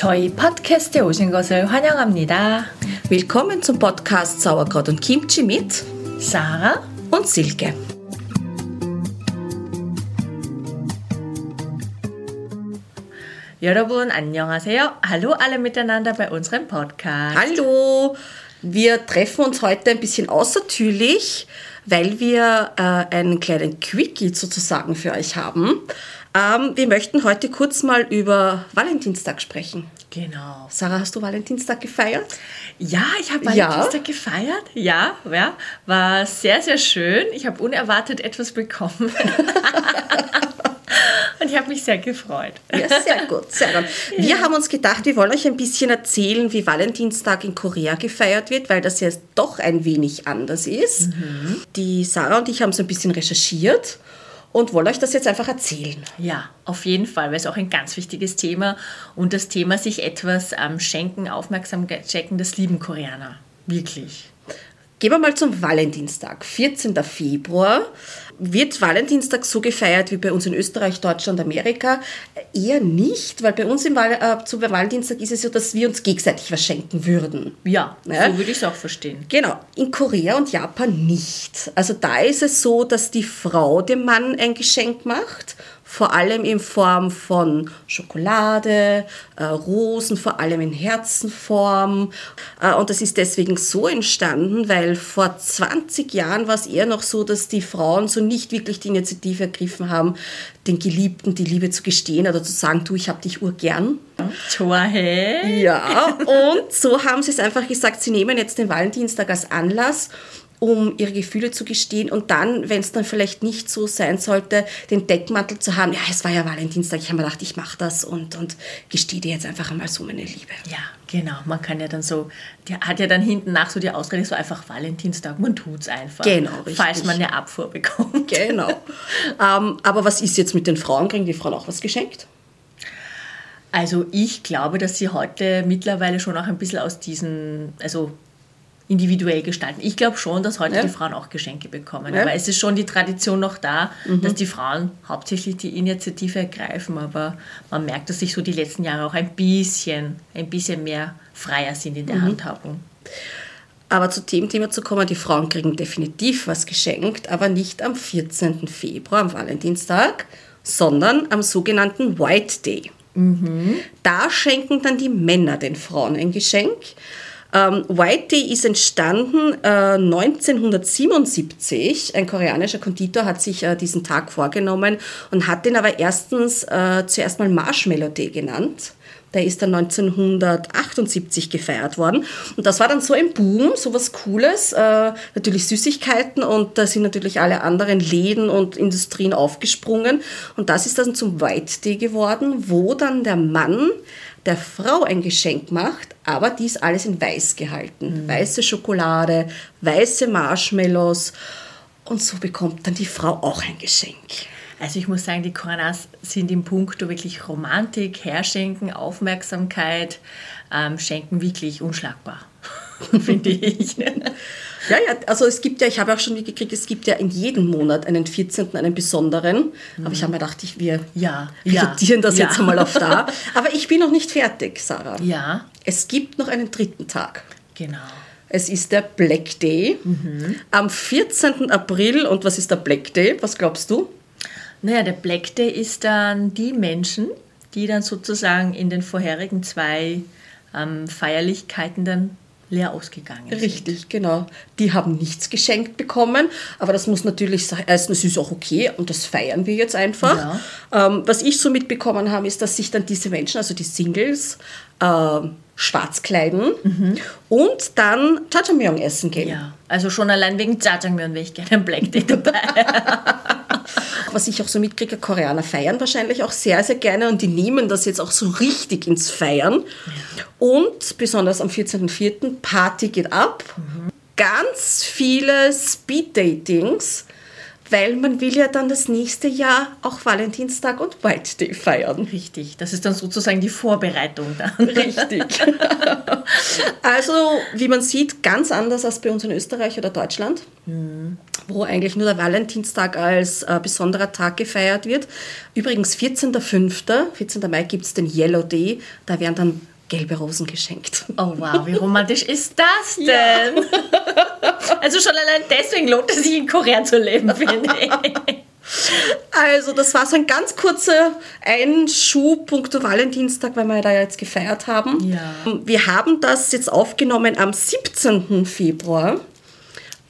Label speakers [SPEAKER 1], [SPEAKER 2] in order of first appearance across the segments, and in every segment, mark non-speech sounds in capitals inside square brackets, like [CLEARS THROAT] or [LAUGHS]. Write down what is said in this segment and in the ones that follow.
[SPEAKER 1] 저희 팟캐스트에 오신 것을 환영합니다.
[SPEAKER 2] Willkommen zum Podcast Sauerkraut und Kimchi mit
[SPEAKER 1] Sarah
[SPEAKER 2] und Silke.
[SPEAKER 1] 여러분 안녕하세요. Hallo alle miteinander bei unserem Podcast.
[SPEAKER 2] Hallo! Wir treffen uns heute ein bisschen außertürlich, weil wir äh, einen kleinen Quickie sozusagen für euch haben. Ähm, wir möchten heute kurz mal über Valentinstag sprechen.
[SPEAKER 1] Genau.
[SPEAKER 2] Sarah, hast du Valentinstag gefeiert?
[SPEAKER 1] Ja, ich habe
[SPEAKER 2] Ja.
[SPEAKER 1] Valentinstag gefeiert. Ja, ja, war sehr, sehr schön. Ich habe unerwartet etwas bekommen. [LAUGHS] Und ich habe mich sehr gefreut.
[SPEAKER 2] Ja, sehr gut, sehr gut. Wir haben uns gedacht, wir wollen euch ein bisschen erzählen, wie Valentinstag in Korea gefeiert wird, weil das ja doch ein wenig anders ist. Die Sarah und ich haben so ein bisschen recherchiert und wollen euch das jetzt einfach erzählen.
[SPEAKER 1] Ja, auf jeden Fall, weil es auch ein ganz wichtiges Thema und das Thema sich etwas am Schenken, Aufmerksamkeit schenken, das lieben Koreaner. Wirklich.
[SPEAKER 2] Gehen wir mal zum Valentinstag. 14. Februar. Wird Valentinstag so gefeiert wie bei uns in Österreich, Deutschland, Amerika? Eher nicht, weil bei uns im Val äh, zu Valentinstag ist es so, dass wir uns gegenseitig was schenken würden.
[SPEAKER 1] Ja,
[SPEAKER 2] Ja.
[SPEAKER 1] so würde ich es auch verstehen.
[SPEAKER 2] Genau, in Korea und Japan nicht. Also da ist es so, dass die Frau dem Mann ein Geschenk macht, vor allem in Form von Schokolade, äh, Rosen, vor allem in Herzenform. Äh, und das ist deswegen so entstanden, weil vor 20 Jahren war es eher noch so, dass die Frauen so nicht wirklich die Initiative ergriffen haben, den Geliebten die Liebe zu gestehen oder zu sagen, du, ich hab dich urgern. Ja, und so haben sie es einfach gesagt, sie nehmen jetzt den Valentinstag als Anlass, um ihre Gefühle zu gestehen und dann, wenn es dann vielleicht nicht so sein sollte, den Deckmantel zu haben, ja, es war ja Valentinstag, ich habe mir gedacht, ich mache das und, und gestehe dir jetzt einfach einmal so meine Liebe.
[SPEAKER 1] Ja, genau. Man kann ja dann so, der hat ja dann hinten nach so die Ausrede, so einfach Valentinstag, man tut's einfach.
[SPEAKER 2] Genau, richtig.
[SPEAKER 1] Falls man eine Abfuhr bekommt.
[SPEAKER 2] Genau. [LAUGHS] ähm, aber was ist jetzt mit den Frauen? Kriegen die Frauen auch was geschenkt?
[SPEAKER 1] Also ich glaube, dass sie heute mittlerweile schon auch ein bisschen aus diesen, also individuell gestalten. Ich glaube schon, dass heute
[SPEAKER 2] Ja.
[SPEAKER 1] die Frauen auch Geschenke bekommen.
[SPEAKER 2] Ja.
[SPEAKER 1] Aber es ist schon die Tradition noch da, dass die Frauen hauptsächlich die Initiative ergreifen. Aber man merkt, dass sich so die letzten Jahre auch ein bisschen, ein bisschen mehr freier sind in der Handhabung.
[SPEAKER 2] Aber zu dem Thema zu kommen, die Frauen kriegen definitiv was geschenkt, aber nicht am 14. Februar, am Valentinstag, sondern am sogenannten White Day. Da schenken dann die Männer den Frauen ein Geschenk. Ähm, White Day ist entstanden äh, 1977. Ein koreanischer Konditor hat sich äh, diesen Tag vorgenommen und hat den aber erstens äh, zuerst mal Marshmallow Day genannt. Der ist dann 1978 gefeiert worden. Und das war dann so ein Boom, so was Cooles. Äh, natürlich Süßigkeiten und da sind natürlich alle anderen Läden und Industrien aufgesprungen. Und das ist dann zum White Day geworden, wo dann der Mann der Frau ein Geschenk macht, aber dies alles in weiß gehalten. Weiße Schokolade, weiße Marshmallows. Und so bekommt dann die Frau auch ein Geschenk.
[SPEAKER 1] Also ich muss sagen, die Koreaner sind im Punkt wirklich Romantik, Herschenken, Aufmerksamkeit, ähm, schenken wirklich unschlagbar, [LAUGHS] finde ich. [LAUGHS]
[SPEAKER 2] Ja, ja, also es gibt ja, ich habe auch schon mitgekriegt, es gibt ja in jedem Monat einen 14., einen besonderen. Aber ich habe mir gedacht, ich, wir
[SPEAKER 1] Ja,
[SPEAKER 2] reduzieren
[SPEAKER 1] ja,
[SPEAKER 2] das
[SPEAKER 1] ja.
[SPEAKER 2] jetzt einmal auf da. [LAUGHS] Aber ich bin noch nicht fertig, Sarah.
[SPEAKER 1] Ja,
[SPEAKER 2] Es gibt noch einen dritten Tag.
[SPEAKER 1] genau.
[SPEAKER 2] Es ist der Black Day. Am 14. April, und was ist der Black Day? Was glaubst du?
[SPEAKER 1] Naja, der Black Day ist dann die Menschen, die dann sozusagen in den vorherigen zwei ähm, Feierlichkeiten dann leer ausgegangen sind.
[SPEAKER 2] Richtig, genau. Die haben nichts geschenkt bekommen, aber das muss natürlich sein. Erstens ist auch okay und das feiern wir jetzt einfach. Ähm, was ich so mitbekommen habe, ist, dass sich dann diese Menschen, also die Singles, ähm, schwarz kleiden und dann Jajangmyeon essen gehen.
[SPEAKER 1] Ja, also schon allein wegen Jajangmyeon wäre ich gerne am Black Day dabei. [LAUGHS] [LAUGHS]
[SPEAKER 2] Was ich auch so mitkriege, Koreaner feiern wahrscheinlich auch sehr, sehr gerne und die nehmen das jetzt auch so richtig ins Feiern. Und besonders am 14.04. Party geht ab. Ganz viele Speed-Datings, weil man will ja dann das nächste Jahr auch Valentinstag und White Day feiern.
[SPEAKER 1] Richtig, das ist dann sozusagen die Vorbereitung dann.
[SPEAKER 2] Richtig. [LAUGHS] also, wie man sieht, ganz anders als bei uns in Österreich oder Deutschland, wo eigentlich nur der Valentinstag als äh, besonderer Tag gefeiert wird. Übrigens, 14.05., 14. Mai gibt es den Yellow Day, da werden dann gelbe Rosen geschenkt.
[SPEAKER 1] Oh wow, wie romantisch ist das denn? Ja. Also schon allein deswegen lohnt es sich in Korea zu leben, finde ich.
[SPEAKER 2] Also, das war so ein ganz kurzer Einschub punkto Valentinstag, weil wir da jetzt gefeiert haben.
[SPEAKER 1] Ja.
[SPEAKER 2] Wir haben das jetzt aufgenommen am 17. Februar,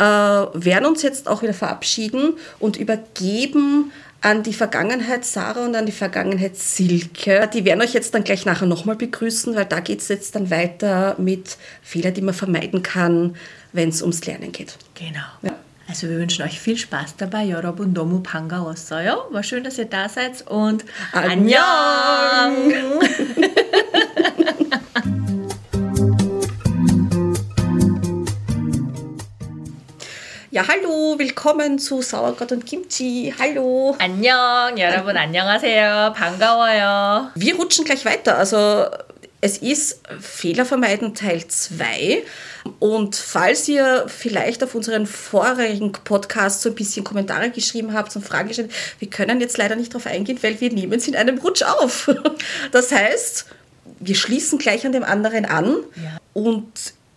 [SPEAKER 2] äh, werden uns jetzt auch wieder verabschieden und übergeben an die Vergangenheit Sarah und an die Vergangenheit Silke. Die werden euch jetzt dann gleich nachher nochmal begrüßen, weil da geht es jetzt dann weiter mit Fehlern, die man vermeiden kann, wenn es ums Lernen geht.
[SPEAKER 1] Genau. Ja. Also wir wünschen euch viel Spaß dabei. 여러분 너무 반가웠어요. War schön, dass ihr da seid und
[SPEAKER 2] 안녕. [LAUGHS] Ja, hallo, willkommen zu Sauerkraut und Kimchi. Hallo.
[SPEAKER 1] 안녕, 여러분 안녕하세요. 반가워요.
[SPEAKER 2] Wir rutschen gleich weiter. Also es ist Fehler vermeiden Teil 2. Und falls ihr vielleicht auf unseren vorherigen Podcast so ein bisschen Kommentare geschrieben habt und Fragen gestellt, wir können jetzt leider nicht darauf eingehen, weil wir nehmen es in einem Rutsch auf. Das heißt, wir schließen gleich an dem anderen an
[SPEAKER 1] Ja.
[SPEAKER 2] und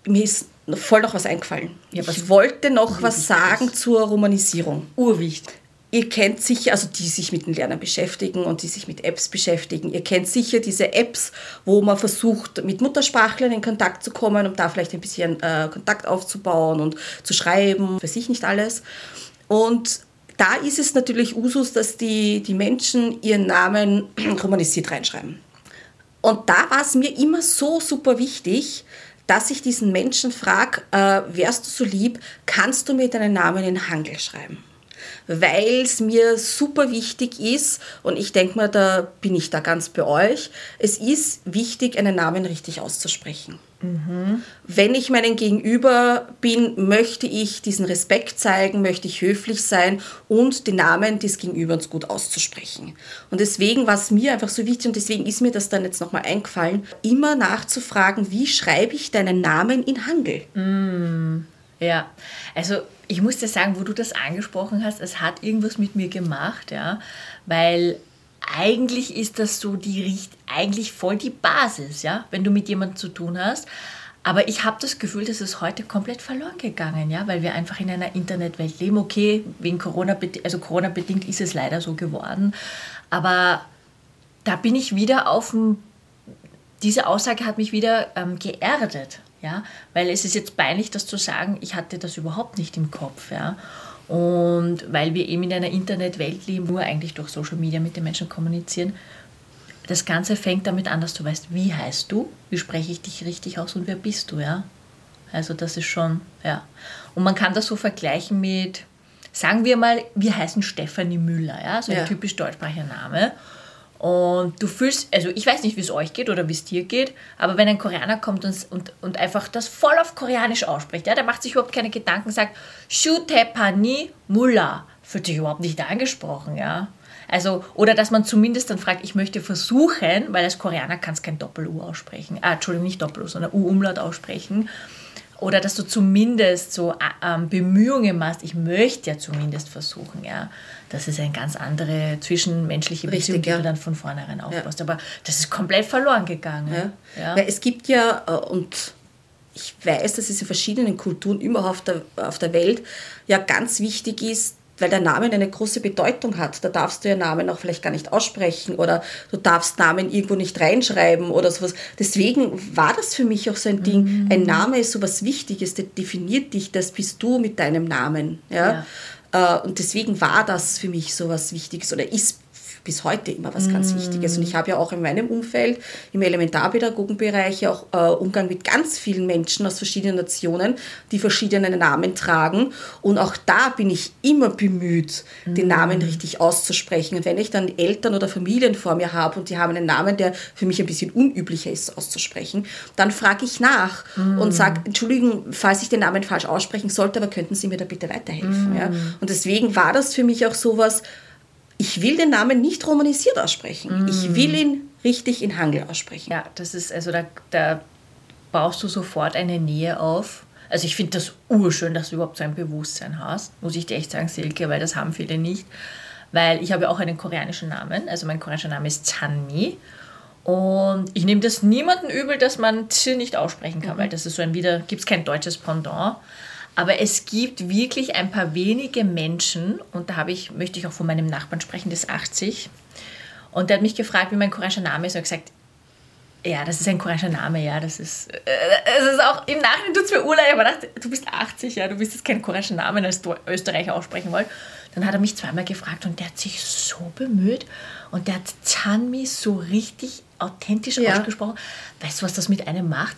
[SPEAKER 2] mir ist voll noch was eingefallen.
[SPEAKER 1] Ja, was-
[SPEAKER 2] ich wollte noch was sagen zur Romanisierung.
[SPEAKER 1] Urwichtig.
[SPEAKER 2] Ihr kennt sicher, also die sich mit dem Lernen beschäftigen und die sich mit Apps beschäftigen, ihr kennt sicher diese Apps, wo man versucht, mit Muttersprachlern in Kontakt zu kommen, um da vielleicht ein bisschen äh, Kontakt aufzubauen und zu schreiben, für sich nicht alles. Und da ist es natürlich Usus, dass die, die Menschen ihren Namen [CLEARS THROAT] romanisiert reinschreiben. Und da war es mir immer so super wichtig, dass ich diesen Menschen frage, äh, wärst du so lieb, kannst du mir deinen Namen in Hangel schreiben? Weil es mir super wichtig ist, und ich denke mal, da bin ich da ganz bei euch, es ist wichtig, einen Namen richtig auszusprechen. Wenn ich meinen Gegenüber bin, möchte ich diesen Respekt zeigen, möchte ich höflich sein und den Namen des Gegenübers gut auszusprechen. Und deswegen war es mir einfach so wichtig und deswegen ist mir das dann jetzt nochmal eingefallen, immer nachzufragen, wie schreibe ich deinen Namen in Hangel?
[SPEAKER 1] Ja, also ich muss dir sagen, wo du das angesprochen hast, es hat irgendwas mit mir gemacht, ja, weil eigentlich ist das so die eigentlich voll die Basis, ja, wenn du mit jemandem zu tun hast. Aber ich habe das Gefühl, das ist heute komplett verloren gegangen, ja, weil wir einfach in einer Internetwelt leben. Okay, wegen Corona, also Corona bedingt ist es leider so geworden, aber da bin ich wieder auf dem diese Aussage hat mich wieder ähm, geerdet, ja, weil es ist jetzt peinlich, das zu sagen, ich hatte das überhaupt nicht im Kopf, ja. Und weil wir eben in einer Internetwelt leben, nur eigentlich durch Social Media mit den Menschen kommunizieren, das Ganze fängt damit an, dass du weißt, wie heißt du, wie spreche ich dich richtig aus und wer bist du, ja. Also das ist schon, ja. Und man kann das so vergleichen mit, sagen wir mal, wir heißen Stefanie Müller, ja, so ein
[SPEAKER 2] Ja.
[SPEAKER 1] typisch deutschsprachiger Name. Und du fühlst, also ich weiß nicht, wie es euch geht oder wie es dir geht, aber wenn ein Koreaner kommt und, und, und einfach das voll auf Koreanisch ausspricht, ja, der macht sich überhaupt keine Gedanken, sagt Shutepani Mullah, fühlt sich überhaupt nicht angesprochen, ja. Also, oder dass man zumindest dann fragt, ich möchte versuchen, weil als Koreaner kannst kein Doppel-U aussprechen, ah, Entschuldigung, nicht Doppel-U, sondern U-Umlaut aussprechen. Oder dass du zumindest so äh, ähm, Bemühungen machst, ich möchte ja zumindest versuchen, ja. Das ist eine ganz andere zwischenmenschliche Beziehung,
[SPEAKER 2] Richtig,
[SPEAKER 1] die
[SPEAKER 2] ja.
[SPEAKER 1] du dann von vornherein aufbaust. Aber das ist komplett verloren gegangen.
[SPEAKER 2] Ja.
[SPEAKER 1] Ja.
[SPEAKER 2] Weil es gibt ja, äh, und ich weiß, dass es in verschiedenen Kulturen immer auf der, auf der Welt ja ganz wichtig ist, weil der Name eine große Bedeutung hat. Da darfst du ja Namen auch vielleicht gar nicht aussprechen oder du darfst Namen irgendwo nicht reinschreiben oder sowas. Deswegen war das für mich auch so ein Ding. Ein Name ist sowas Wichtiges, der definiert dich, das bist du mit deinem Namen. Ja? Äh, Und deswegen war das für mich sowas Wichtiges oder ist bis heute immer was ganz Wichtiges. Und ich habe ja auch in meinem Umfeld, im Elementarpädagogenbereich, ja auch äh, Umgang mit ganz vielen Menschen aus verschiedenen Nationen, die verschiedene Namen tragen. Und auch da bin ich immer bemüht, den Namen richtig auszusprechen. Und wenn ich dann Eltern oder Familien vor mir habe und die haben einen Namen, der für mich ein bisschen unüblicher ist auszusprechen, dann frage ich nach und sage, Entschuldigung, falls ich den Namen falsch aussprechen sollte, aber könnten Sie mir da bitte weiterhelfen? Ja? Und deswegen war das für mich auch sowas, ich will den Namen nicht romanisiert aussprechen. Ich will ihn richtig in Hangel aussprechen.
[SPEAKER 1] Ja, das ist, also da, da baust du sofort eine Nähe auf. Also ich finde das urschön, dass du überhaupt so ein Bewusstsein hast, muss ich dir echt sagen, Silke, weil das haben viele nicht. Weil ich habe ja auch einen koreanischen Namen, also mein koreanischer Name ist Chanmi. Und ich nehme das niemanden übel, dass man T nicht aussprechen kann, mhm. weil das ist so ein wieder, gibt es kein deutsches Pendant. Aber es gibt wirklich ein paar wenige Menschen, und da ich, möchte ich auch von meinem Nachbarn sprechen, der ist 80. Und der hat mich gefragt, wie mein koreanischer Name ist. Und gesagt, ja, das ist ein koreanischer Name, ja. Das ist, äh, es ist auch im Nachhinein tut es mir urleid, aber dachte, du bist 80, ja, du bist jetzt keinen koreanischen Namen als Österreicher aussprechen wollt. Dann hat er mich zweimal gefragt und der hat sich so bemüht und der hat Zanmi so richtig authentisch ja. ausgesprochen. Weißt du, was das mit einem macht?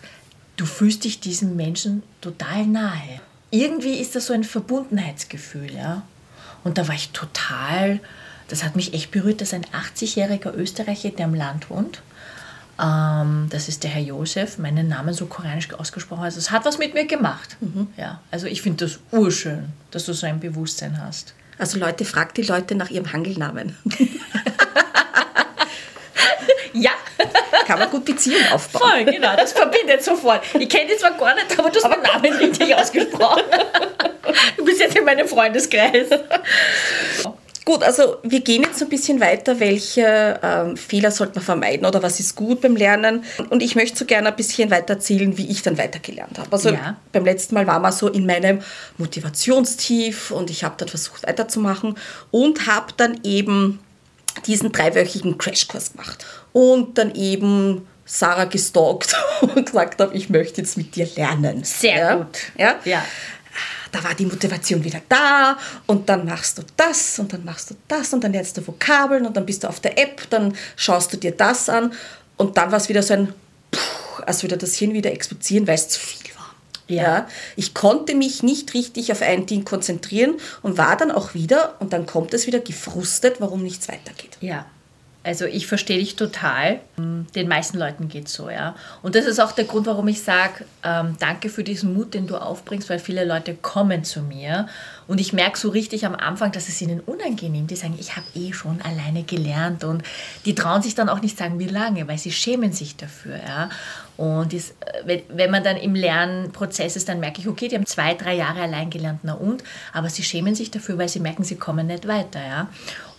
[SPEAKER 1] Du fühlst dich diesem Menschen total nahe. Irgendwie ist das so ein Verbundenheitsgefühl, ja. Und da war ich total, das hat mich echt berührt, dass ein 80-jähriger Österreicher, der im Land wohnt, ähm, das ist der Herr Josef, meinen Namen so koreanisch ausgesprochen hat. Also es hat was mit mir gemacht. Mhm. Ja, also ich finde das urschön, dass du so ein Bewusstsein hast.
[SPEAKER 2] Also Leute, fragt die Leute nach ihrem Hangelnamen. [LAUGHS]
[SPEAKER 1] ja.
[SPEAKER 2] Kann man gut Beziehungen aufbauen.
[SPEAKER 1] Voll, genau, das verbindet sofort. Ich kenne dich zwar gar nicht, aber du hast meinen Namen richtig ausgesprochen. Du bist jetzt in meinem Freundeskreis.
[SPEAKER 2] Gut, also wir gehen jetzt ein bisschen weiter. Welche ähm, Fehler sollte man vermeiden oder was ist gut beim Lernen? Und ich möchte so gerne ein bisschen weiter erzählen, wie ich dann weitergelernt habe. Also ja. beim letzten Mal war man so in meinem Motivationstief und ich habe dann versucht weiterzumachen und habe dann eben diesen dreiwöchigen Crashkurs gemacht und dann eben Sarah gestalkt [LAUGHS] und gesagt habe, ich möchte jetzt mit dir lernen.
[SPEAKER 1] Sehr
[SPEAKER 2] ja?
[SPEAKER 1] gut.
[SPEAKER 2] Ja? ja da war die Motivation wieder da und dann machst du das und dann machst du das und dann lernst du Vokabeln und dann bist du auf der App, dann schaust du dir das an und dann war es wieder so ein, puh, als würde das Hirn wieder explodieren, weil es zu viel war. Ja. ja. Ich konnte mich nicht richtig auf ein Ding konzentrieren und war dann auch wieder, und dann kommt es wieder gefrustet, warum nichts weitergeht.
[SPEAKER 1] Ja. Also ich verstehe dich total. Den meisten Leuten geht es so, ja. Und das ist auch der Grund, warum ich sage, ähm, danke für diesen Mut, den du aufbringst, weil viele Leute kommen zu mir und ich merke so richtig am Anfang, dass es ihnen unangenehm ist. Die sagen, ich habe eh schon alleine gelernt und die trauen sich dann auch nicht sagen, wie lange, weil sie schämen sich dafür, ja. Und das, wenn man dann im Lernprozess ist, dann merke ich, okay, die haben zwei, drei Jahre allein gelernt, na und, aber sie schämen sich dafür, weil sie merken, sie kommen nicht weiter, ja.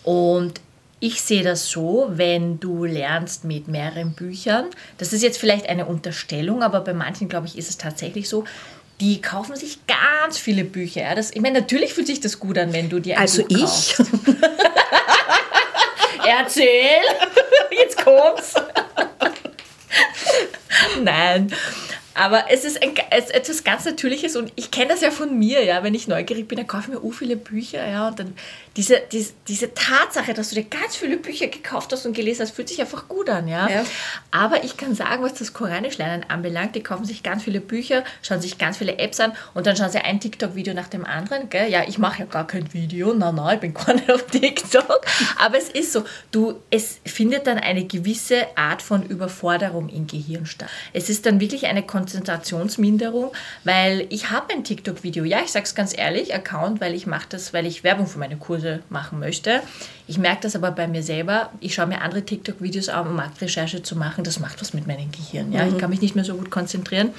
[SPEAKER 1] Und ich sehe das so, wenn du lernst mit mehreren Büchern, das ist jetzt vielleicht eine Unterstellung, aber bei manchen, glaube ich, ist es tatsächlich so, die kaufen sich ganz viele Bücher. Ja? Das, ich meine, natürlich fühlt sich das gut an, wenn du dir ein
[SPEAKER 2] also
[SPEAKER 1] Buch
[SPEAKER 2] kaufst. Also [LAUGHS]
[SPEAKER 1] ich? Erzähl! Jetzt kommt's! Nein. Aber es ist ein, es, etwas ganz Natürliches und ich kenne das ja von mir, ja, wenn ich neugierig bin, dann kaufe ich mir u viele Bücher, ja, und dann diese, diese, diese Tatsache, dass du dir ganz viele Bücher gekauft hast und gelesen hast, fühlt sich einfach gut an, ja. ja. Aber ich kann sagen, was das Koranisch lernen anbelangt, die kaufen sich ganz viele Bücher, schauen sich ganz viele Apps an und dann schauen sie ein TikTok-Video nach dem anderen, gell? Ja, ich mache ja gar kein Video, na, na, ich bin [LAUGHS] gar nicht auf TikTok, aber es ist so, du, es findet dann eine gewisse Art von Überforderung im Gehirn statt. Es ist dann wirklich eine Kon Konzentrationsminderung, weil ich habe ein TikTok-Video, ja, ich sage es ganz ehrlich, Account, weil ich mache das, weil ich Werbung für meine Kurse machen möchte. Ich merke das aber bei mir selber. Ich schaue mir andere TikTok-Videos an, um Marktrecherche zu machen. Das macht was mit meinem Gehirn. Ja? Mhm. Ich kann mich nicht mehr so gut konzentrieren.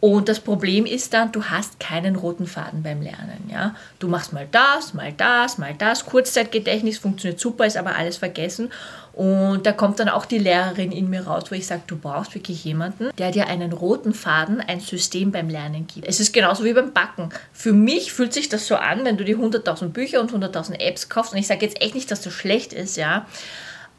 [SPEAKER 1] Und das Problem ist dann, du hast keinen roten Faden beim Lernen. Ja? Du machst mal das, mal das, mal das. Kurzzeitgedächtnis funktioniert super, ist aber alles vergessen. Und da kommt dann auch die Lehrerin in mir raus, wo ich sage, du brauchst wirklich jemanden, der dir einen roten Faden, ein System beim Lernen gibt. Es ist genauso wie beim Backen. Für mich fühlt sich das so an, wenn du die 100.000 Bücher und 100.000 Apps kaufst. Und ich sage jetzt echt nicht, dass das schlecht ist, ja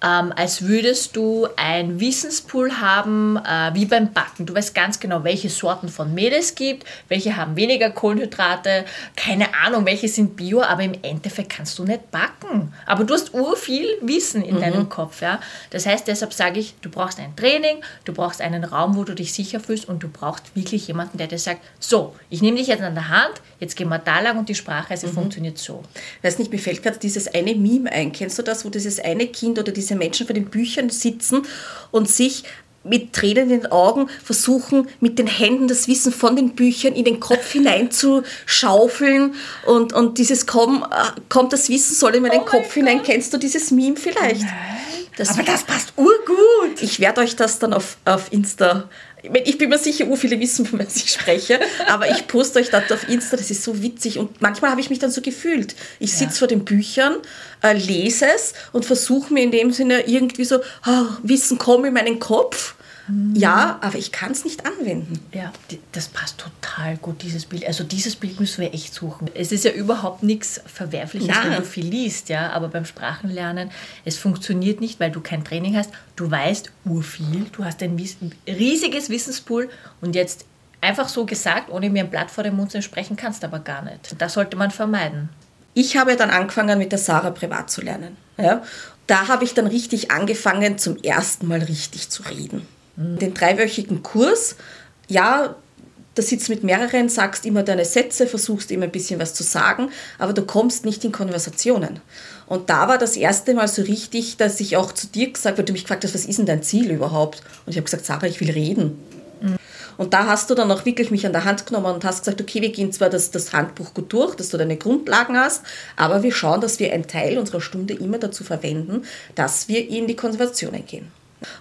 [SPEAKER 1] ähm, als würdest du ein Wissenspool haben, äh, wie beim Backen. Du weißt ganz genau, welche Sorten von Mehl es gibt, welche haben weniger Kohlenhydrate, keine Ahnung, welche sind Bio, aber im Endeffekt kannst du nicht backen. Aber du hast urviel Wissen in mhm. deinem Kopf. Ja? Das heißt, deshalb sage ich, du brauchst ein Training, du brauchst einen Raum, wo du dich sicher fühlst und du brauchst wirklich jemanden, der dir sagt, so, ich nehme dich jetzt an der Hand, jetzt gehen wir da lang und die Sprachreise mhm. funktioniert so.
[SPEAKER 2] Weiß nicht, mir fällt gerade dieses eine Meme ein. Kennst du das, wo dieses eine Kind oder diese Menschen vor den Büchern sitzen und sich mit Tränen in den Augen versuchen, mit den Händen das Wissen von den Büchern in den Kopf [LAUGHS] hineinzuschaufeln und, und dieses komm, äh, kommt das Wissen soll in meinen oh Kopf hinein. Kennst du dieses Meme vielleicht?
[SPEAKER 1] Nein.
[SPEAKER 2] Das,
[SPEAKER 1] Aber das passt urgut.
[SPEAKER 2] ich werde euch das dann auf, auf Insta. Ich bin mir sicher, ur viele wissen, von was ich spreche, aber ich poste euch das auf Insta, das ist so witzig und manchmal habe ich mich dann so gefühlt. Ich sitze vor den Büchern, äh, lese es und versuche mir in dem Sinne irgendwie so, ah, Wissen kommt in meinen Kopf. Ja, aber ich kann es nicht anwenden.
[SPEAKER 1] Ja, das passt total gut, dieses Bild. Also dieses Bild müssen wir echt suchen. Es ist ja überhaupt nichts Verwerfliches,
[SPEAKER 2] Nein.
[SPEAKER 1] wenn du viel liest, ja. Aber beim Sprachenlernen, es funktioniert nicht, weil du kein Training hast. Du weißt urviel, du hast ein riesiges Wissenspool und jetzt einfach so gesagt, ohne mir ein Blatt vor den Mund zu sprechen, kannst du aber gar nicht. Das sollte man vermeiden.
[SPEAKER 2] Ich habe dann angefangen, mit der Sarah privat zu lernen. Ja? Da habe ich dann richtig angefangen, zum ersten Mal richtig zu reden. Den dreiwöchigen Kurs, ja, da sitzt mit mehreren, sagst immer deine Sätze, versuchst immer ein bisschen was zu sagen, aber du kommst nicht in Konversationen. Und da war das erste Mal so richtig, dass ich auch zu dir gesagt habe, weil du mich gefragt hast, was ist denn dein Ziel überhaupt? Und ich habe gesagt, Sarah, ich will reden. Und da hast du dann auch wirklich mich an der Hand genommen und hast gesagt, okay, wir gehen zwar das, das Handbuch gut durch, dass du deine Grundlagen hast, aber wir schauen, dass wir einen Teil unserer Stunde immer dazu verwenden, dass wir in die Konservationen gehen.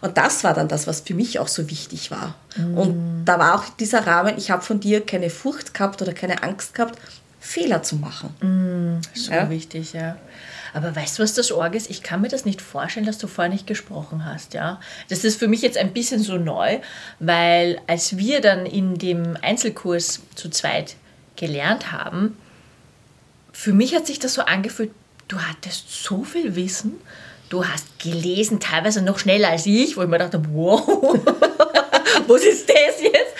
[SPEAKER 2] Und das war dann das, was für mich auch so wichtig war. Und da war auch dieser Rahmen, ich habe von dir keine Furcht gehabt oder keine Angst gehabt, Fehler zu machen.
[SPEAKER 1] So
[SPEAKER 2] Ja.
[SPEAKER 1] wichtig, ja. Aber weißt du, was das Org ist? Ich kann mir das nicht vorstellen, dass du vorher nicht gesprochen hast, ja. Das ist für mich jetzt ein bisschen so neu, weil als wir dann in dem Einzelkurs zu zweit gelernt haben, für mich hat sich das so angefühlt, du hattest so viel Wissen, du hast gelesen, teilweise noch schneller als ich, wo ich mir dachte, wow, [LAUGHS] was ist das jetzt?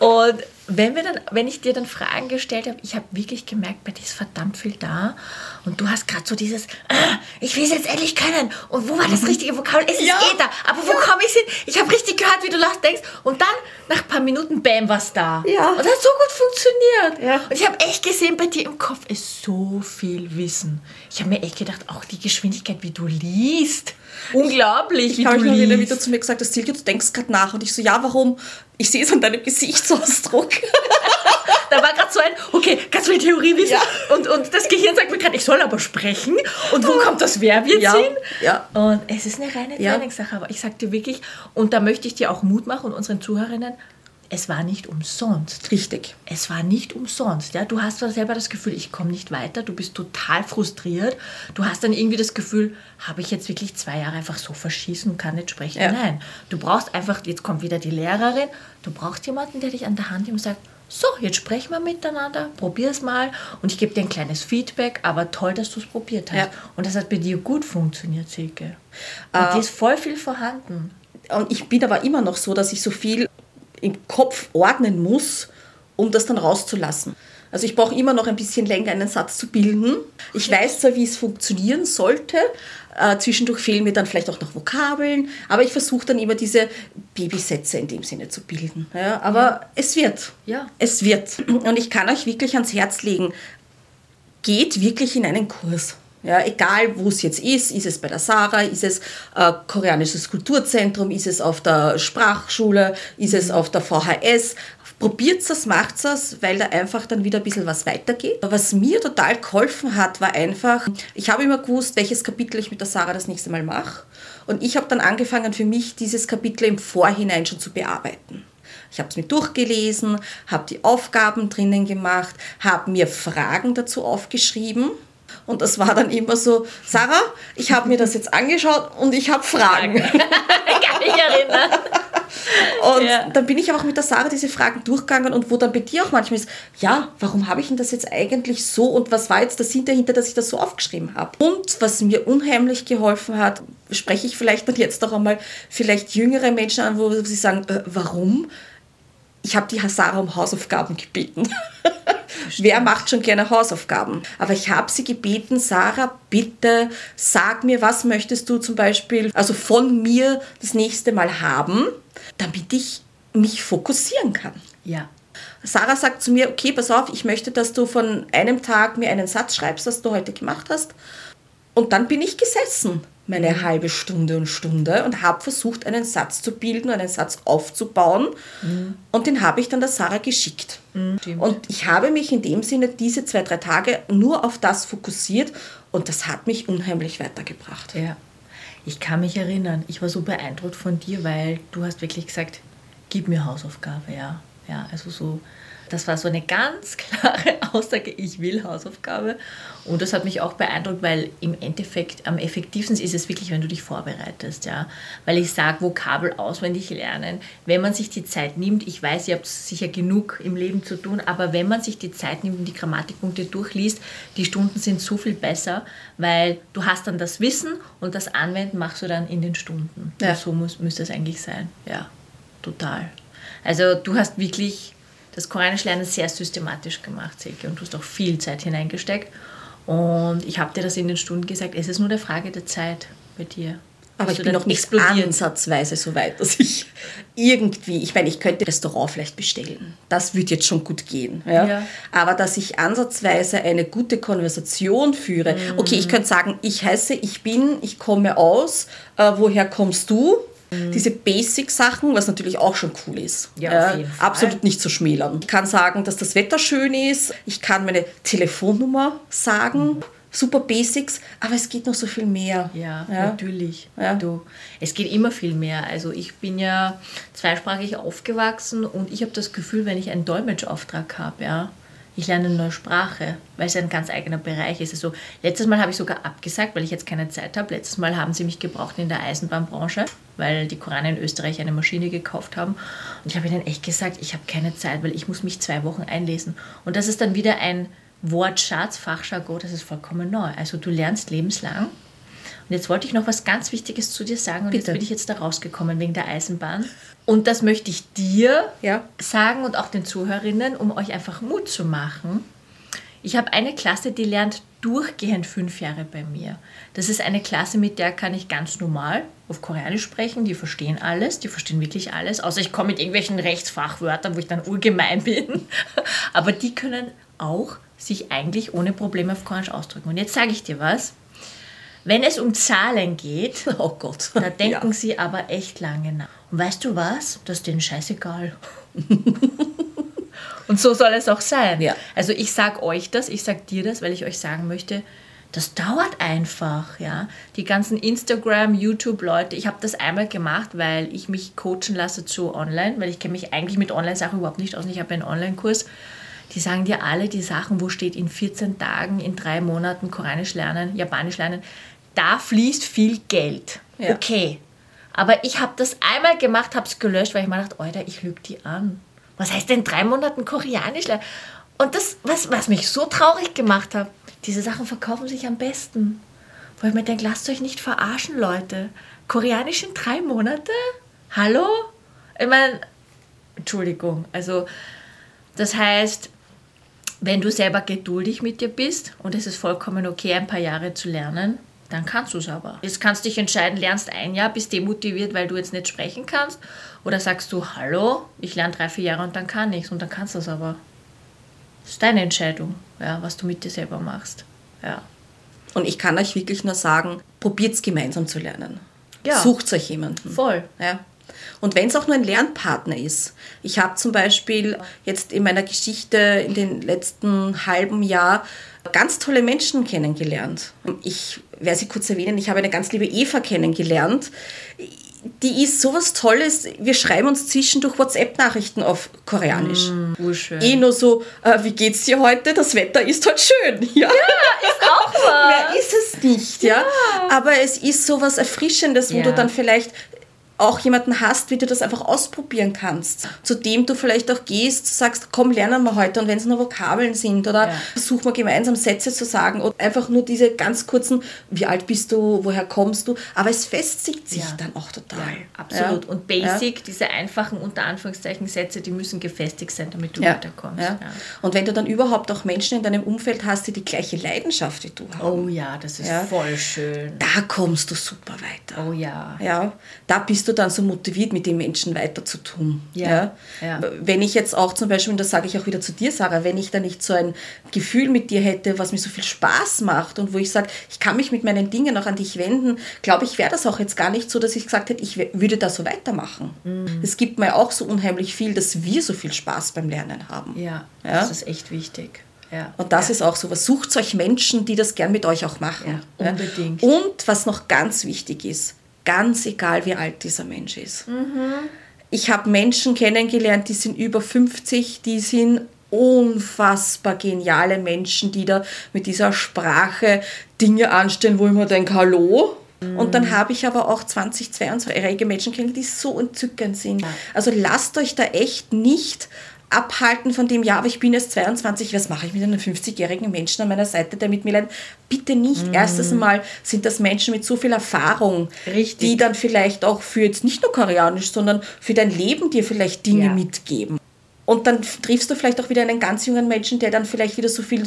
[SPEAKER 1] Und wenn, wir dann, wenn ich dir dann Fragen gestellt habe, ich habe wirklich gemerkt, bei dir ist verdammt viel da. Und du hast gerade so dieses, ah, ich will es jetzt endlich können. Und wo war das richtige Vokabel? Es ist
[SPEAKER 2] Ja.
[SPEAKER 1] eh da. Aber wo komme ich hin? Ich habe richtig gehört, wie du lachst, denkst. Und dann, nach ein paar Minuten, bam, was da.
[SPEAKER 2] Ja.
[SPEAKER 1] Und das hat so gut funktioniert.
[SPEAKER 2] Ja.
[SPEAKER 1] Und ich habe echt gesehen, bei dir im Kopf ist so viel Wissen. Ich habe mir echt gedacht, auch die Geschwindigkeit, wie du liest. Unglaublich,
[SPEAKER 2] Ich
[SPEAKER 1] wie
[SPEAKER 2] habe
[SPEAKER 1] du
[SPEAKER 2] wieder,
[SPEAKER 1] liest.
[SPEAKER 2] wieder zu mir gesagt, dass Silke, du denkst gerade nach. Und ich so, ja, warum? Ich sehe es an deinem Gesichtsausdruck. [LAUGHS]
[SPEAKER 1] Da war gerade so ein, okay, ganz viel Theorie wissen.
[SPEAKER 2] Ja.
[SPEAKER 1] Und, und das Gehirn sagt mir gerade, ich soll aber sprechen. Und wo kommt das Verb jetzt
[SPEAKER 2] Ja,
[SPEAKER 1] hin?
[SPEAKER 2] ja.
[SPEAKER 1] Und es ist eine reine. Trainingssache. Aber ich sag dir wirklich, und da möchte ich dir auch Mut machen und unseren Zuhörerinnen, es war nicht umsonst.
[SPEAKER 2] Richtig.
[SPEAKER 1] Es war nicht umsonst. Ja? Du hast zwar selber das Gefühl, ich komme nicht weiter, du bist total frustriert. Du hast dann irgendwie das Gefühl, habe ich jetzt wirklich zwei Jahre einfach so verschießen und kann nicht sprechen?
[SPEAKER 2] Ja.
[SPEAKER 1] Nein. Du brauchst einfach, jetzt kommt wieder die Lehrerin, du brauchst jemanden, der dich an der Hand nimmt und sagt, so, jetzt sprechen wir miteinander, probier es mal und ich gebe dir ein kleines Feedback, aber toll, dass du es probiert hast.
[SPEAKER 2] Ja.
[SPEAKER 1] Und das hat bei dir gut funktioniert, Silke. Und dir ist voll viel vorhanden.
[SPEAKER 2] Und ich bin aber immer noch so, dass ich so viel im Kopf ordnen muss, um das dann rauszulassen. Also ich brauche immer noch ein bisschen länger, einen Satz zu bilden. Ich weiß zwar, wie es funktionieren sollte. Äh, zwischendurch fehlen mir dann vielleicht auch noch Vokabeln. Aber ich versuche dann immer diese Babysätze in dem Sinne zu bilden. Ja, aber es wird.
[SPEAKER 1] Ja.
[SPEAKER 2] Es wird. Und ich kann euch wirklich ans Herz legen, geht wirklich in einen Kurs. Ja, egal wo es jetzt ist, ist es bei der Sarah, ist es äh, Koreanisches Kulturzentrum, ist es auf der Sprachschule, ist es auf der VHS. Probiert es, macht es, weil da einfach dann wieder ein bisschen was weitergeht. Was mir total geholfen hat, war einfach, ich habe immer gewusst, welches Kapitel ich mit der Sarah das nächste Mal mache. Und ich habe dann angefangen, für mich dieses Kapitel im Vorhinein schon zu bearbeiten. Ich habe es mir durchgelesen, habe die Aufgaben drinnen gemacht, habe mir Fragen dazu aufgeschrieben. Und das war dann immer so, Sarah, ich habe mir das jetzt angeschaut und ich habe Fragen. [LAUGHS]
[SPEAKER 1] Kann mich erinnern. [LAUGHS]
[SPEAKER 2] Und
[SPEAKER 1] Ja.
[SPEAKER 2] dann bin ich auch mit der Sarah diese Fragen durchgegangen und wo dann bei dir auch manchmal ist, ja, warum habe ich denn das jetzt eigentlich so und was war jetzt der Sinn dahinter, dass ich das so aufgeschrieben habe? Und was mir unheimlich geholfen hat, spreche ich vielleicht dann jetzt auch einmal vielleicht jüngere Menschen an, wo sie sagen, äh, warum? Ich habe die Sarah um Hausaufgaben gebeten. [LAUGHS] Wer macht schon gerne Hausaufgaben? Aber ich habe sie gebeten, Sarah, bitte sag mir, was möchtest du zum Beispiel, also von mir das nächste Mal haben, damit ich mich fokussieren kann.
[SPEAKER 1] Ja.
[SPEAKER 2] Sarah sagt zu mir, okay, pass auf, ich möchte, dass du von einem Tag mir einen Satz schreibst, was du heute gemacht hast. Und dann bin ich gesessen, meine halbe Stunde und Stunde, und habe versucht, einen Satz zu bilden, einen Satz aufzubauen. Und den habe ich dann der Sarah geschickt.
[SPEAKER 1] stimmt.
[SPEAKER 2] Und ich habe mich in dem Sinne diese zwei, drei Tage nur auf das fokussiert und das hat mich unheimlich weitergebracht.
[SPEAKER 1] Ja. Ich kann mich erinnern, ich war so beeindruckt von dir, weil du hast wirklich gesagt, gib mir Hausaufgabe, ja. Ja, also so das war so eine ganz [LAUGHS] klare Aussage, ich will Hausaufgabe. Und das hat mich auch beeindruckt, weil im Endeffekt am effektivsten ist es wirklich, wenn du dich vorbereitest. Ja? Weil ich sage, Vokabel auswendig lernen, wenn man sich die Zeit nimmt, ich weiß, ihr habt sicher genug im Leben zu tun, aber wenn man sich die Zeit nimmt und die Grammatikpunkte durchliest, die Stunden sind so viel besser, weil du hast dann das Wissen und das Anwenden machst du dann in den Stunden. Ja. so muss, müsste es eigentlich sein. Ja, total. Also du hast wirklich das Koranisch Lernen sehr systematisch gemacht, Silke, und du hast auch viel Zeit hineingesteckt. Und ich habe dir das in den Stunden gesagt, es ist nur eine Frage der Zeit bei dir.
[SPEAKER 2] Aber ich bin noch nicht ansatzweise so weit, dass ich irgendwie, ich meine, ich könnte Restaurant vielleicht bestellen. Das würde jetzt schon gut gehen. Ja? ja. Aber dass ich ansatzweise eine gute Konversation führe. Mm. Okay, ich könnte sagen, ich heiße, ich bin, ich komme aus, äh, woher kommst du? Diese Basic-Sachen, was natürlich auch schon cool ist. Ja, äh, absolut nicht zu schmälern. Ich kann sagen, dass das Wetter schön ist. Ich kann meine Telefonnummer sagen. Mhm. Super Basics, aber es geht noch so viel mehr.
[SPEAKER 1] Ja, ja. natürlich. Ja. Du, es geht immer viel mehr. Also ich bin ja zweisprachig aufgewachsen und ich habe das Gefühl, wenn ich einen Dolmetschauftrag habe, ja, ich lerne eine neue Sprache, weil es ein ganz eigener Bereich ist. Also, letztes Mal habe ich sogar abgesagt, weil ich jetzt keine Zeit habe. Letztes Mal haben sie mich gebraucht in der Eisenbahnbranche, weil die Koreaner in Österreich eine Maschine gekauft haben. Und ich habe ihnen echt gesagt, ich habe keine Zeit, weil ich muss mich zwei Wochen einlesen. Und das ist dann wieder ein Wortschatz, Fachjargon, das ist vollkommen neu. Also du lernst lebenslang und jetzt wollte ich noch was ganz Wichtiges zu dir sagen und Bitte. jetzt bin ich jetzt da rausgekommen wegen der Eisenbahn. Und das möchte ich dir ja. sagen und auch den Zuhörerinnen, um euch einfach Mut zu machen. Ich habe eine Klasse, die lernt durchgehend fünf Jahre bei mir. Das ist eine Klasse, mit der kann ich ganz normal auf Koreanisch sprechen. Die verstehen alles, die verstehen wirklich alles. Außer ich komme mit irgendwelchen Rechtsfachwörtern, wo ich dann urgemein [LAUGHS] bin. Aber die können auch sich eigentlich ohne Probleme auf Koreanisch ausdrücken. Und jetzt sage ich dir was. Wenn es um Zahlen geht, [LAUGHS] oh Gott. da denken ja. sie aber echt lange nach. Und weißt du was? Das ist denen scheißegal. [LAUGHS] Und so soll es auch sein. Ja. Also ich sage euch das, ich sage dir das, weil ich euch sagen möchte, das dauert einfach, ja. Die ganzen Instagram, YouTube-Leute, ich habe das einmal gemacht, weil ich mich coachen lasse zu Online, weil ich kenne mich eigentlich mit Online-Sachen überhaupt nicht aus. Ich habe einen Online-Kurs. Die sagen dir alle die Sachen, wo steht in 14 Tagen, in drei Monaten Koranisch lernen, Japanisch lernen da fließt viel Geld. Ja. Okay. Aber ich habe das einmal gemacht, habe es gelöscht, weil ich mir dachte, Alter, ich lüge die an. Was heißt denn drei Monaten Koreanisch lernen? Und das, was, was mich so traurig gemacht hat, diese Sachen verkaufen sich am besten. Wo ich mir denke, lasst euch nicht verarschen, Leute. Koreanisch in drei Monate? Hallo? Ich meine, Entschuldigung. Also, das heißt, wenn du selber geduldig mit dir bist und es ist vollkommen okay, ein paar Jahre zu lernen, dann kannst du es aber. Jetzt kannst du dich entscheiden, lernst ein Jahr, bist demotiviert, weil du jetzt nicht sprechen kannst. Oder sagst du, hallo, ich lerne drei, vier Jahre und dann kann ich und dann kannst du es aber. Das ist deine Entscheidung, ja, was du mit dir selber machst. Ja.
[SPEAKER 2] Und ich kann euch wirklich nur sagen, probiert es gemeinsam zu lernen. Ja. Sucht euch jemanden.
[SPEAKER 1] Voll.
[SPEAKER 2] Ja. Und wenn es auch nur ein Lernpartner ist. Ich habe zum Beispiel jetzt in meiner Geschichte in den letzten halben Jahr ganz tolle Menschen kennengelernt. Ich werde sie kurz erwähnen, ich habe eine ganz liebe Eva kennengelernt. Die ist sowas Tolles. Wir schreiben uns zwischendurch WhatsApp-Nachrichten auf Koreanisch. Mm, urschön. Eh nur so, äh, wie geht's dir heute? Das Wetter ist heute schön. [LAUGHS] Ja,
[SPEAKER 1] ja ist auch was.
[SPEAKER 2] Mehr ist es nicht, ja. ja. Aber es ist sowas Erfrischendes, wo ja. du dann vielleicht auch jemanden hast, wie du das einfach ausprobieren kannst. Zu dem du vielleicht auch gehst, sagst, komm, lernen wir heute und wenn es nur Vokabeln sind oder ja. versuchen wir gemeinsam Sätze zu sagen oder einfach nur diese ganz kurzen, wie alt bist du, woher kommst du, aber es festigt sich ja. dann auch total. Ja,
[SPEAKER 1] absolut. Und Basic, diese einfachen unter Anführungszeichen Sätze, die müssen gefestigt sein, damit du weiterkommst.
[SPEAKER 2] Und wenn du dann überhaupt auch Menschen in deinem Umfeld hast, die die gleiche Leidenschaft wie du haben.
[SPEAKER 1] Oh ja, das ist voll schön.
[SPEAKER 2] Da kommst du super weiter.
[SPEAKER 1] Oh ja.
[SPEAKER 2] Ja, da bist du du dann so motiviert, mit den Menschen weiter zu tun? Ja, ja. Wenn ich jetzt auch zum Beispiel, und das sage ich auch wieder zu dir, Sarah, wenn ich da nicht so ein Gefühl mit dir hätte, was mir so viel Spaß macht und wo ich sage, ich kann mich mit meinen Dingen auch an dich wenden, glaube ich, wäre das auch jetzt gar nicht so, dass ich gesagt hätte, ich würde da so weitermachen. Mhm. Es gibt mir auch so unheimlich viel, dass wir so viel Spaß beim Lernen haben.
[SPEAKER 1] Ja, ja? das ist echt wichtig. Ja.
[SPEAKER 2] Und das
[SPEAKER 1] Ja.
[SPEAKER 2] ist auch so was. Sucht euch Menschen, die das gern mit euch auch machen.
[SPEAKER 1] Ja, unbedingt.
[SPEAKER 2] Und was noch ganz wichtig ist, ganz egal wie alt dieser Mensch ist.
[SPEAKER 1] Mhm.
[SPEAKER 2] Ich habe Menschen kennengelernt, die sind über 50, die sind unfassbar geniale Menschen, die da mit dieser Sprache Dinge anstellen, wo ich mir denke, hallo? Und dann habe ich aber auch 20, 22-jährige Menschen kennengelernt, die so entzückend sind. Also lasst euch da echt nicht abhalten von dem, ja, aber ich bin jetzt 22, was mache ich mit einem 50-jährigen Menschen an meiner Seite, der mit mir leidet? Bitte nicht. Erstens einmal sind das Menschen mit so viel Erfahrung,
[SPEAKER 1] Richtig.
[SPEAKER 2] die dann vielleicht auch für jetzt nicht nur koreanisch, sondern für dein Leben dir vielleicht Dinge
[SPEAKER 1] Ja.
[SPEAKER 2] mitgeben. Und dann triffst du vielleicht auch wieder einen ganz jungen Menschen, der dann vielleicht wieder so viel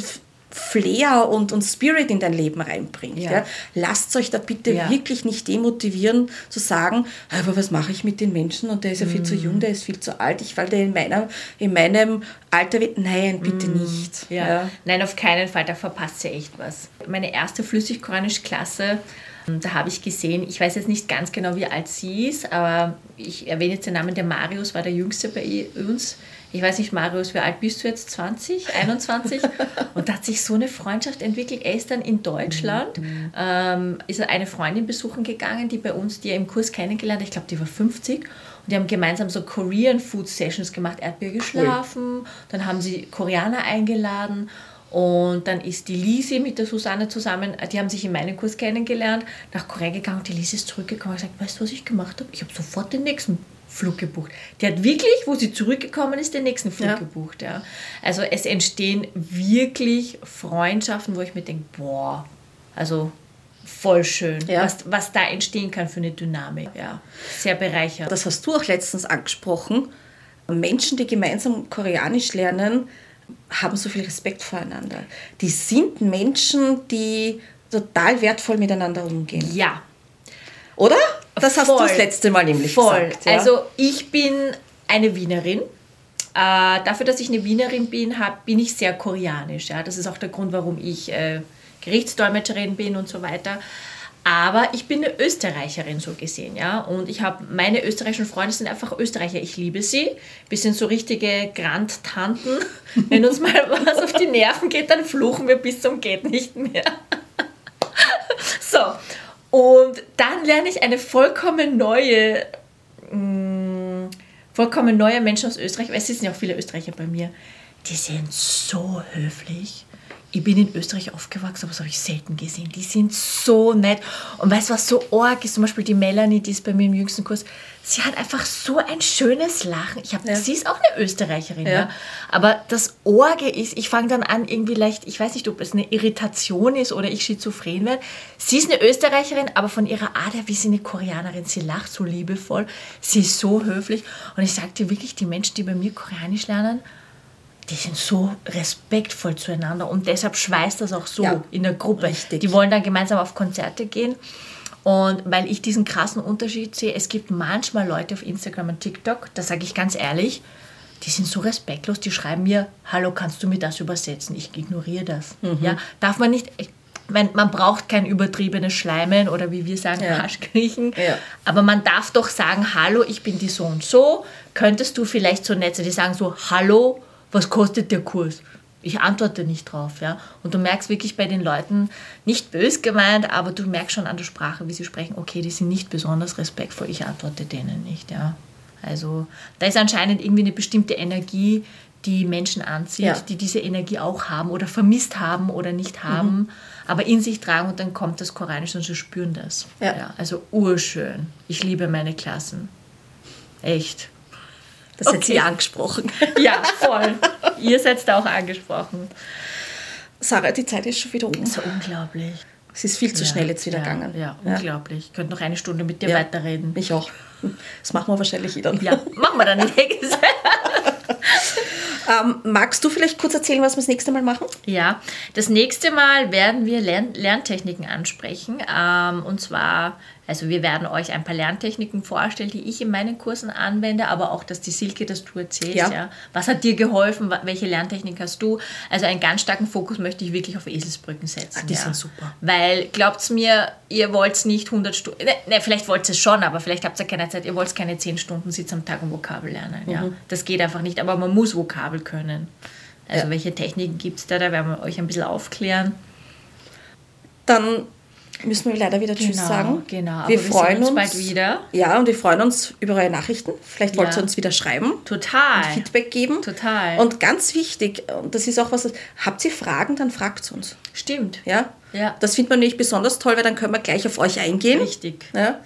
[SPEAKER 2] Flair und, und Spirit in dein Leben reinbringt. Ja.
[SPEAKER 1] Ja.
[SPEAKER 2] Lasst euch da bitte
[SPEAKER 1] Ja.
[SPEAKER 2] wirklich nicht demotivieren, zu sagen, aber was mache ich mit den Menschen und der ist ja viel zu
[SPEAKER 1] Mm.
[SPEAKER 2] jung, der ist viel zu alt, ich weil der in, meiner, in meinem Alter wird. Nein, bitte nicht.
[SPEAKER 1] Mm. Ja. Nein, auf keinen Fall, da verpasst ihr echt was. Meine erste Flüssig-Koranisch-Klasse, da habe ich gesehen, ich weiß jetzt nicht ganz genau, wie alt sie ist, aber ich erwähne jetzt den Namen, der Marius war der Jüngste bei uns. Ich weiß nicht, Marius, wie alt bist du jetzt? 20, 21? [LAUGHS] Und da hat sich so eine Freundschaft entwickelt. Er ist dann in Deutschland, ähm, ist er eine Freundin besuchen gegangen, die bei uns, die er im Kurs kennengelernt hat, ich glaube, die war 50. Und die haben gemeinsam so Korean Food Sessions gemacht. Er ihr geschlafen, dann haben sie Koreaner eingeladen und dann ist die Lisi mit der Susanne zusammen, die haben sich in meinem Kurs kennengelernt, nach Korea gegangen und die Lisi ist zurückgekommen und hat gesagt, weißt du, was ich gemacht habe? Ich habe sofort den nächsten Flug gebucht. Die hat wirklich, wo sie zurückgekommen ist, den nächsten Flug
[SPEAKER 2] Ja.
[SPEAKER 1] gebucht. Ja. Also es entstehen wirklich Freundschaften, wo ich mir denke, boah, also voll schön,
[SPEAKER 2] Ja.
[SPEAKER 1] was, was da entstehen kann für eine Dynamik. Ja. Sehr bereichernd.
[SPEAKER 2] Das hast du auch letztens angesprochen. Menschen, die gemeinsam Koreanisch lernen, haben so viel Respekt voreinander. Die sind Menschen, die total wertvoll miteinander umgehen.
[SPEAKER 1] ja,
[SPEAKER 2] Oder? Das hast du
[SPEAKER 1] Voll.
[SPEAKER 2] das letzte Mal nämlich
[SPEAKER 1] Voll.
[SPEAKER 2] gesagt. Ja?
[SPEAKER 1] Also ich bin eine Wienerin. Äh, dafür, dass ich eine Wienerin bin, hab, bin ich sehr koreanisch. Ja? Das ist auch der Grund, warum ich äh, Gerichtsdolmetscherin bin und so weiter. Aber ich bin eine Österreicherin so gesehen, ja. Und ich habe meine österreichischen Freunde sind einfach Österreicher. Ich liebe sie. Wir sind so richtige Grandtanten. [LAUGHS] Wenn uns mal was auf die Nerven geht, dann fluchen wir bis zum geht nicht mehr. [LAUGHS] So, und dann lerne ich eine vollkommen neue, mh, vollkommen neue Menschen aus Österreich, weil es sind ja auch viele Österreicher bei mir, die sind so höflich. Ich bin in Österreich aufgewachsen, aber das habe ich selten gesehen. Die sind so nett. Und weißt du, was so arg ist? Zum Beispiel die Melanie, die ist bei mir im jüngsten Kurs. Sie hat einfach so ein schönes Lachen. Ich hab,
[SPEAKER 2] Ja.
[SPEAKER 1] Sie ist auch eine Österreicherin, ja.
[SPEAKER 2] Ja.
[SPEAKER 1] Aber das Orge ist, ich fange dann an, irgendwie leicht, ich weiß nicht, ob es eine Irritation ist oder ich schizophren werde. Sie ist eine Österreicherin, aber von ihrer Art her, wie sie eine Koreanerin. Sie lacht so liebevoll, sie ist so höflich. Und ich dir wirklich, die Menschen, die bei mir Koreanisch lernen, die sind so respektvoll zueinander und deshalb schweißt das auch so
[SPEAKER 2] Ja,
[SPEAKER 1] in der Gruppe.
[SPEAKER 2] richtig.
[SPEAKER 1] Die wollen dann gemeinsam auf Konzerte gehen. Und weil ich diesen krassen Unterschied sehe, es gibt manchmal Leute auf Instagram und TikTok, da sage ich ganz ehrlich, die sind so respektlos, die schreiben mir, hallo, kannst du mir das übersetzen? Ich ignoriere das.
[SPEAKER 2] Mhm.
[SPEAKER 1] Ja, darf man nicht, ich mein, man braucht kein übertriebenes Schleimen oder wie wir sagen,
[SPEAKER 2] Ja.
[SPEAKER 1] Arschkriechen.
[SPEAKER 2] Ja.
[SPEAKER 1] Aber man darf doch sagen, hallo, ich bin die so und so. Könntest du vielleicht so nett sein? Die sagen so, hallo, was kostet der Kurs? Ich antworte nicht drauf, ja. Und du merkst wirklich bei den Leuten, nicht bös gemeint, aber du merkst schon an der Sprache, wie sie sprechen, okay, die sind nicht besonders respektvoll, ich antworte denen nicht, ja. Also da ist anscheinend irgendwie eine bestimmte Energie, die Menschen anzieht,
[SPEAKER 2] Ja.
[SPEAKER 1] die diese Energie auch haben oder vermisst haben oder nicht haben, aber in sich tragen und dann kommt das Koranische und sie spüren das.
[SPEAKER 2] Ja.
[SPEAKER 1] also urschön. Ich liebe meine Klassen. Echt.
[SPEAKER 2] Das hat
[SPEAKER 1] okay.
[SPEAKER 2] sie angesprochen. [LAUGHS]
[SPEAKER 1] Ja, voll. Ihr seid da auch angesprochen.
[SPEAKER 2] Sarah, die Zeit ist schon wieder um.
[SPEAKER 1] So unglaublich.
[SPEAKER 2] Es ist viel zu
[SPEAKER 1] Ja,
[SPEAKER 2] schnell jetzt wieder
[SPEAKER 1] ja,
[SPEAKER 2] gegangen.
[SPEAKER 1] Ja, unglaublich. Ich könnte noch eine Stunde mit dir
[SPEAKER 2] Ja.
[SPEAKER 1] weiterreden.
[SPEAKER 2] Ich auch. Das machen wir wahrscheinlich wieder.
[SPEAKER 1] Ja, machen wir dann nicht. [LAUGHS]
[SPEAKER 2] Ähm, magst du vielleicht kurz erzählen, was wir das nächste Mal machen?
[SPEAKER 1] Ja, das nächste Mal werden wir Lern Lerntechniken ansprechen. Ähm, und zwar, also wir werden euch ein paar Lerntechniken vorstellen, die ich in meinen Kursen anwende, aber auch, dass die Silke, das du erzählst. Ja.
[SPEAKER 2] Ja.
[SPEAKER 1] Was hat dir geholfen? Welche Lerntechnik hast du? Also einen ganz starken Fokus möchte ich wirklich auf Eselsbrücken setzen.
[SPEAKER 2] Ah, die
[SPEAKER 1] ja.
[SPEAKER 2] sind super.
[SPEAKER 1] Weil, glaubt's mir, ihr wollt nicht 100 Stunden, ne, ne, vielleicht wollt ihr es schon, aber vielleicht habt ihr keine Zeit, ihr wollt keine 10 Stunden Sitz am Tag und Vokabel lernen. Ja.
[SPEAKER 2] Mhm.
[SPEAKER 1] Das geht einfach nicht, aber man muss Vokabel können. Also
[SPEAKER 2] Ja.
[SPEAKER 1] welche Techniken gibt es da? Da werden wir euch ein bisschen aufklären.
[SPEAKER 2] Dann müssen wir leider wieder Tschüss
[SPEAKER 1] Genau,
[SPEAKER 2] sagen.
[SPEAKER 1] genau.
[SPEAKER 2] Wir
[SPEAKER 1] wir
[SPEAKER 2] freuen
[SPEAKER 1] uns
[SPEAKER 2] uns
[SPEAKER 1] bald wieder.
[SPEAKER 2] Ja, und wir freuen uns über eure Nachrichten. Vielleicht wollt
[SPEAKER 1] Ja.
[SPEAKER 2] ihr uns wieder schreiben.
[SPEAKER 1] Total.
[SPEAKER 2] Feedback geben.
[SPEAKER 1] Total.
[SPEAKER 2] Und ganz wichtig, und das ist auch was, habt ihr Fragen, dann fragt uns.
[SPEAKER 1] Stimmt.
[SPEAKER 2] Ja?
[SPEAKER 1] Ja.
[SPEAKER 2] Das findet man nicht besonders toll, weil dann können wir gleich auf euch eingehen.
[SPEAKER 1] Richtig.
[SPEAKER 2] Ja?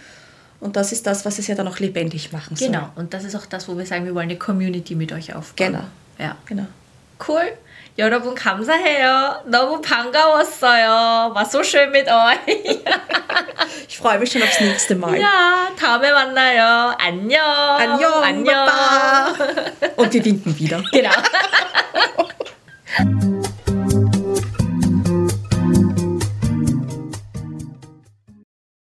[SPEAKER 2] Und das ist das, was es ja dann auch lebendig machen soll.
[SPEAKER 1] Genau. Und das ist auch das, wo wir sagen, wir wollen eine Community mit euch aufbauen.
[SPEAKER 2] Genau.
[SPEAKER 1] Ja.
[SPEAKER 2] genau.
[SPEAKER 1] Cool. 여러분 감사해요. 너무 반가웠어요. War so schön mit euch.
[SPEAKER 2] ich freue mich schon aufs nächste Mal.
[SPEAKER 1] Ja, 다음에 만나요. 안녕.
[SPEAKER 2] 안녕.
[SPEAKER 1] 안녕.
[SPEAKER 2] Baba. Und wir winken wieder.
[SPEAKER 1] Genau.